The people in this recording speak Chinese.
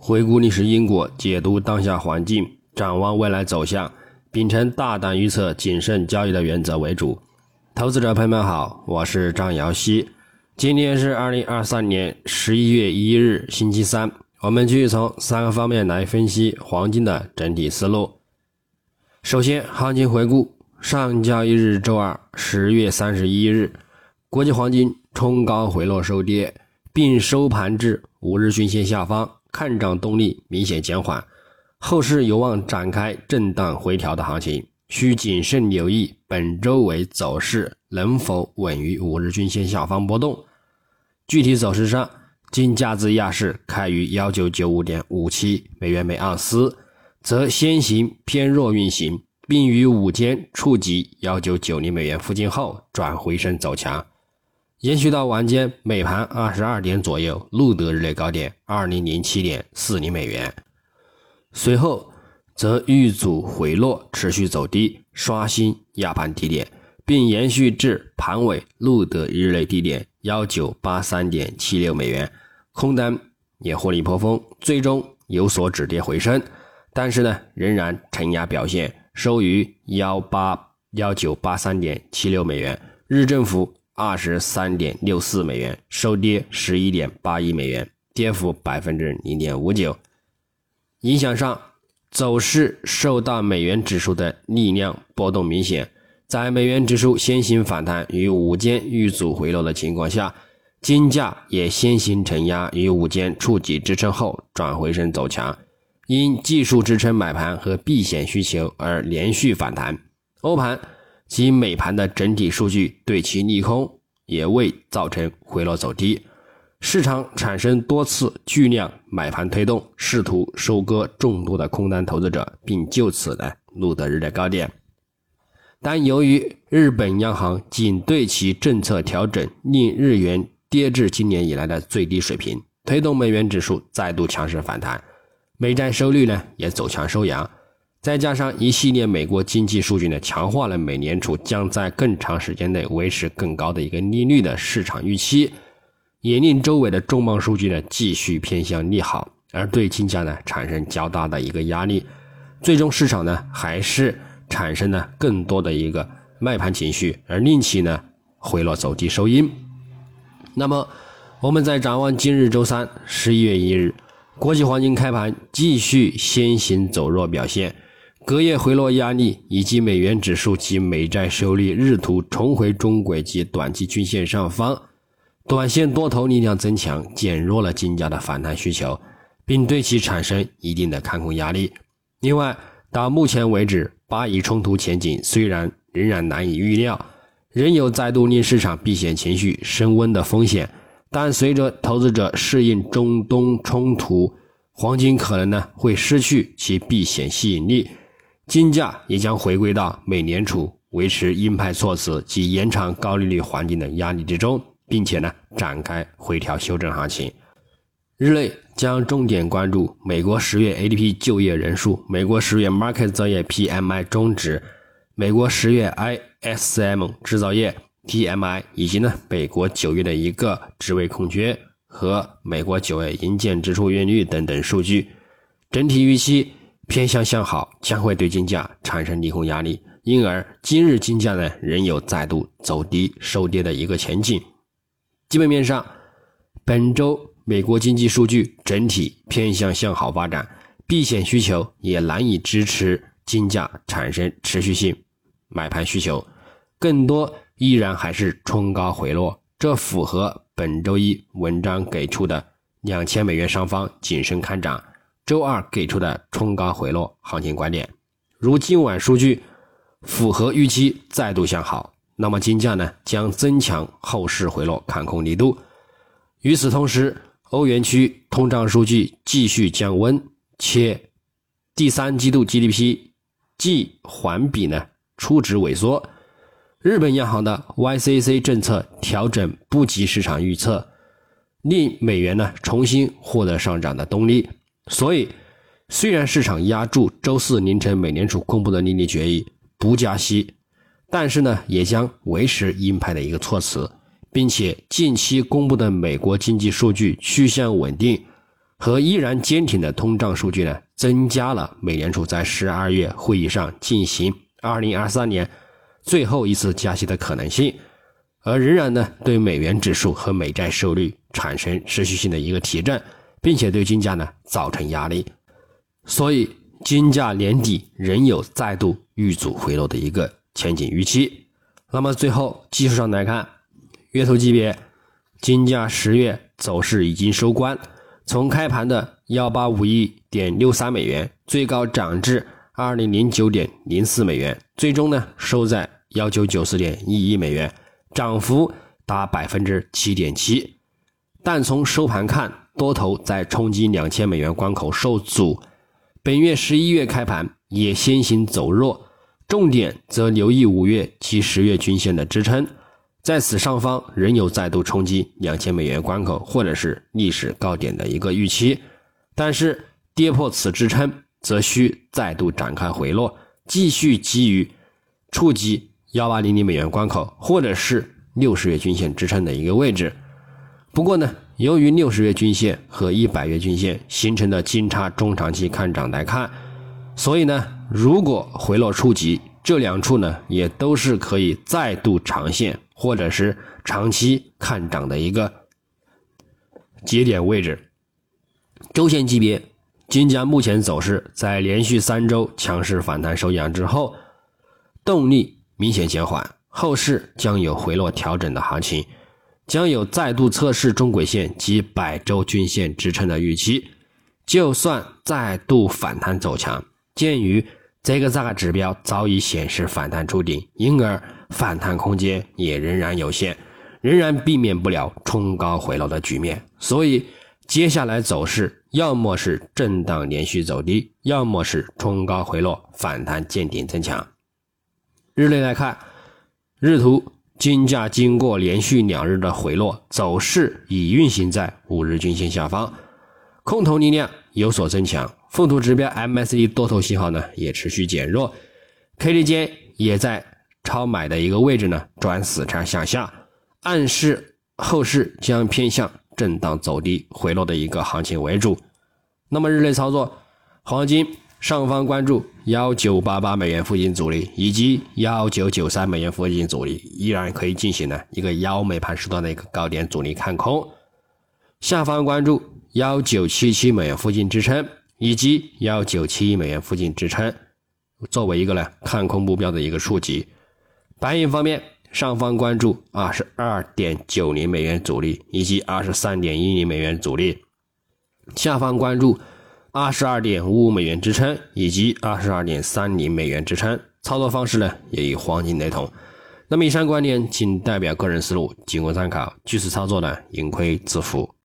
回顾历史因果，解读当下环境，展望未来走向，秉承大胆预测、谨慎交易的原则为主。投资者朋友们好，我是张瑶希。今天是二零二三年十一月一日，星期三。我们继续从三个方面来分析黄金的整体思路。首先，行情回顾：上交易日周二，十月三十一日，国际黄金冲高回落收跌，并收盘至五日均线下方，看涨动力明显减缓，后市有望展开震荡回调的行情，需谨慎留意本周为走势能否稳于五日均线下方波动。具体走势上，金价自亚市开于幺九九五点五七美元每盎司，则先行偏弱运行，并于午间触及幺九九零美元附近后转回升走强，延续到晚间美盘二十二点左右录得日内高点二零零七点四零美元，随后则遇阻回落，持续走低，刷新亚盘低点，并延续至盘尾录得日内低点。幺九八三点七六美元，空单也获利颇丰，最终有所止跌回升，但是呢，仍然承压表现，收于幺八幺九八三点七六美元，日振幅二十三点六四美元，收跌十一点八一美元，跌幅百分之零点五九。影响上，走势受到美元指数的力量波动明显。在美元指数先行反弹与午间遇阻回落的情况下，金价也先行承压与午间触及支撑后转回升走强，因技术支撑买盘和避险需求而连续反弹。欧盘及美盘的整体数据对其利空，也未造成回落走低。市场产生多次巨量买盘推动，试图收割众多的空单投资者，并就此呢录得日的高点。但由于日本央行仅对其政策调整，令日元跌至今年以来的最低水平，推动美元指数再度强势反弹，美债收率呢也走强收阳，再加上一系列美国经济数据呢，强化了美联储将在更长时间内维持更高的一个利率的市场预期，也令周围的重磅数据呢继续偏向利好，而对金价呢产生较大的一个压力，最终市场呢还是。产生了更多的一个卖盘情绪，而令其呢回落走低收阴。那么，我们在展望今日周三十一月一日，国际黄金开盘继续先行走弱表现，隔夜回落压力以及美元指数及美债收益日图重回中轨及短期均线上方，短线多头力量增强，减弱了金价的反弹需求，并对其产生一定的看空压力。另外，到目前为止。巴以冲突前景虽然仍然难以预料，仍有再度令市场避险情绪升温的风险，但随着投资者适应中东冲突，黄金可能呢会失去其避险吸引力，金价也将回归到美联储维持鹰派措辞及延长高利率环境的压力之中，并且呢展开回调修正行情。日内将重点关注美国十月 ADP 就业人数、美国十月 Market 造业 PMI 终值、美国十月 ISM 制造业 PMI 以及呢美国九月的一个职位空缺和美国九月银建支出月率等等数据，整体预期偏向向好，将会对金价产生利空压力，因而今日金价呢仍有再度走低收跌的一个前景。基本面上，本周。美国经济数据整体偏向向好发展，避险需求也难以支持金价产生持续性买盘需求，更多依然还是冲高回落，这符合本周一文章给出的两千美元上方谨慎看涨，周二给出的冲高回落行情观点。如今晚数据符合预期，再度向好，那么金价呢将增强后市回落看空力度。与此同时，欧元区通胀数据继续降温，且第三季度 GDP 季环比呢初值萎缩。日本央行的 YCC 政策调整不及市场预测，令美元呢重新获得上涨的动力。所以，虽然市场压住周四凌晨美联储公布的利率决议不加息，但是呢也将维持鹰派的一个措辞。并且近期公布的美国经济数据趋向稳定，和依然坚挺的通胀数据呢，增加了美联储在十二月会议上进行二零二三年最后一次加息的可能性，而仍然呢对美元指数和美债收率产生持续性的一个提振，并且对金价呢造成压力，所以金价年底仍有再度遇阻回落的一个前景预期。那么最后技术上来看，月头级别。金价十月走势已经收官，从开盘的幺八五一点六三美元，最高涨至二零零九点零四美元，最终呢收在幺九九四点一一美元，涨幅达百分之七点七。但从收盘看，多头在冲击两千美元关口受阻，本月十一月开盘也先行走弱，重点则留意五月及十月均线的支撑。在此上方仍有再度冲击两千美元关口，或者是历史高点的一个预期，但是跌破此支撑，则需再度展开回落，继续基于触及幺八零零美元关口，或者是六十月均线支撑的一个位置。不过呢，由于六十月均线和一百月均线形成的金叉中长期看涨来看，所以呢，如果回落触及这两处呢，也都是可以再度长线。或者是长期看涨的一个节点位置。周线级别，金价目前走势在连续三周强势反弹收阳之后，动力明显减缓，后市将有回落调整的行情，将有再度测试中轨线及百周均线支撑的预期。就算再度反弹走强，鉴于这个这个指标早已显示反弹触顶，因而。反弹空间也仍然有限，仍然避免不了冲高回落的局面，所以接下来走势要么是震荡连续走低，要么是冲高回落反弹见顶增强。日内来看，日图金价经过连续两日的回落，走势已运行在五日均线下方，空头力量有所增强，附图指标 MACD 多头信号呢也持续减弱，K D 间也在。超买的一个位置呢，转死叉向下，暗示后市将偏向震荡走低回落的一个行情为主。那么日内操作，黄金上方关注幺九八八美元附近阻力，以及幺九九三美元附近阻力，依然可以进行呢一个幺美盘时段的一个高点阻力看空。下方关注幺九七七美元附近支撑，以及幺九七一美元附近支撑，作为一个呢看空目标的一个触及。白银方面，上方关注二十二点九零美元阻力以及二十三点一零美元阻力，下方关注二十二点五五美元支撑以及二十二点三零美元支撑。操作方式呢，也与黄金雷同。那么以上观点仅代表个人思路，仅供参考。据此操作呢，盈亏自负。